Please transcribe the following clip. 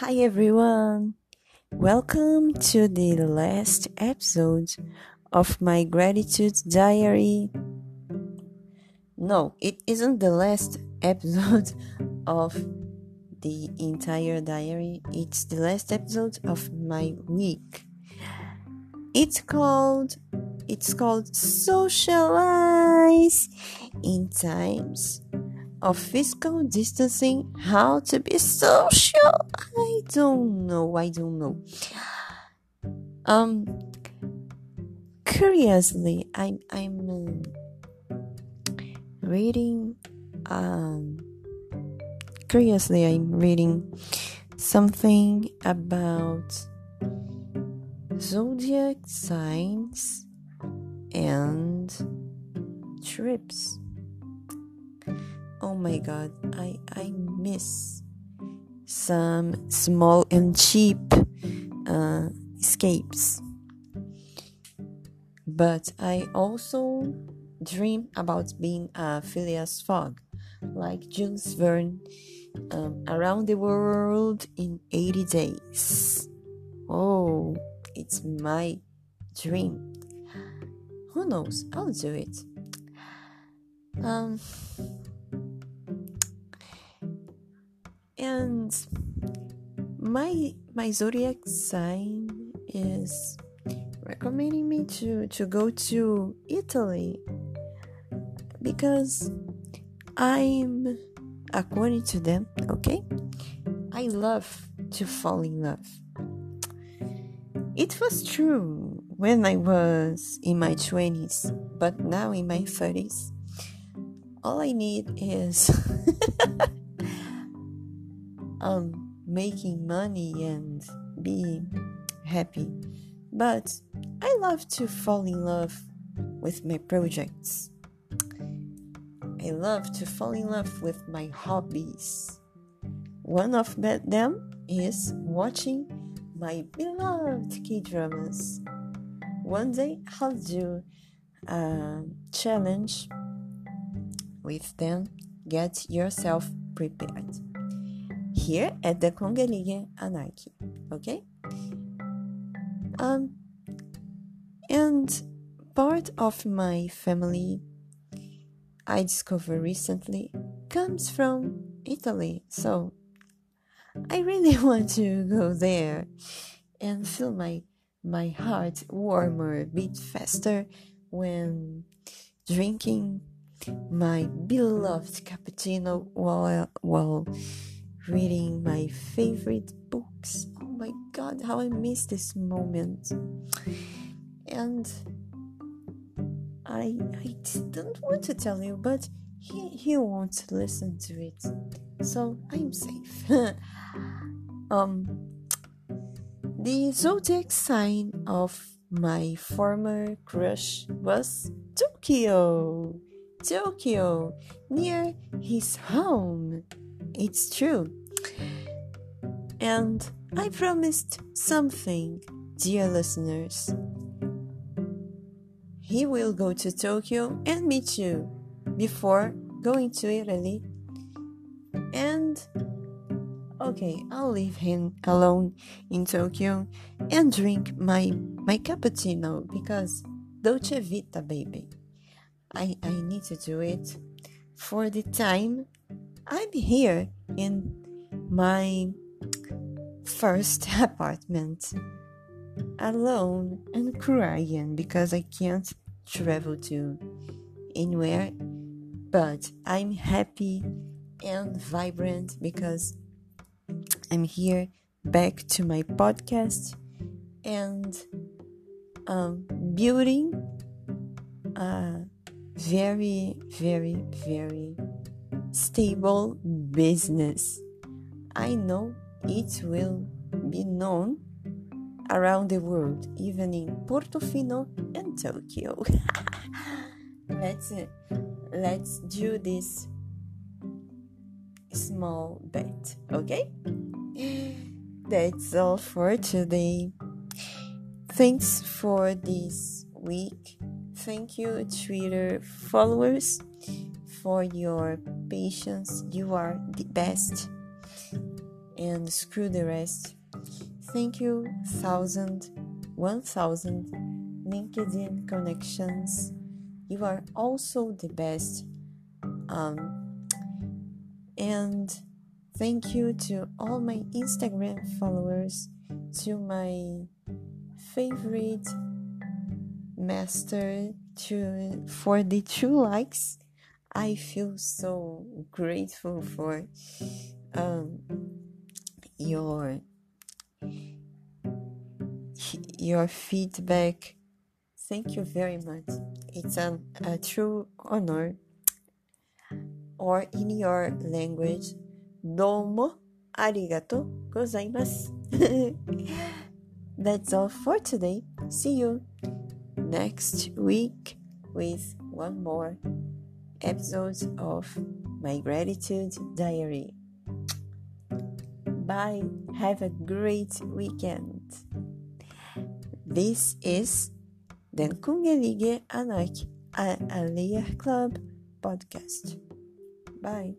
Hi everyone! Welcome to the last episode of my gratitude diary. No, it isn't the last episode of the entire diary, it's the last episode of my week. It's called it's called socialize in times of physical distancing, how to be social. I don't know. I don't know. Um, curiously, I'm I'm uh, reading. Um, curiously, I'm reading something about zodiac signs and trips oh my god i i miss some small and cheap uh, escapes. But i also dream about being a phileas fogg like jules verne um, around the world in 80 days. Oh it's my dream. Who knows? I'll do it. Um and my my zodiac sign is recommending me to to go to Italy because I'm according to them, okay? I love to fall in love. It was true when I was in my 20s, but now in my 30s, all I need is um, making money and be happy. But I love to fall in love with my projects. I love to fall in love with my hobbies. One of them is watching my beloved K dramas. One day I'll do a challenge with them. Get yourself prepared here at the Kongelige Anarchy. Okay? Um, and part of my family I discovered recently comes from Italy. So I really want to go there and feel my my heart warmer, beat faster when drinking my beloved cappuccino while while reading my favorite books. Oh my god, how I miss this moment. And I I didn't want to tell you, but he, he won't listen to it. So I'm safe. um the zodiac sign of my former crush was Tokyo. Tokyo, near his home. It's true. And I promised something, dear listeners. He will go to Tokyo and meet you before going to Italy. And okay, I'll leave him alone in Tokyo and drink my my cappuccino because Dolce Vita, baby. I I need to do it for the time I'm here in my first apartment alone and crying because I can't travel to anywhere. But I'm happy and vibrant because I'm here back to my podcast and um, building a very, very, very stable business. I know it will be known around the world, even in Portofino and Tokyo. let's let's do this small bet, okay? That's all for today. Thanks for this week. Thank you, Twitter followers for your patience. You are the best. and screw the rest. Thank you, thousand, one thousand LinkedIn connections. You are also the best. Um, and thank you to all my Instagram followers, to my favorite master to for the two likes i feel so grateful for um, your your feedback. Thank you very much. It's an, a true honor. Or in your language domo arigato gozaimasu. That's all for today. See you next week with one more episode of my gratitude diary. Bye. Have a great weekend. This is Den Kungelige Anak a Club podcast. Bye.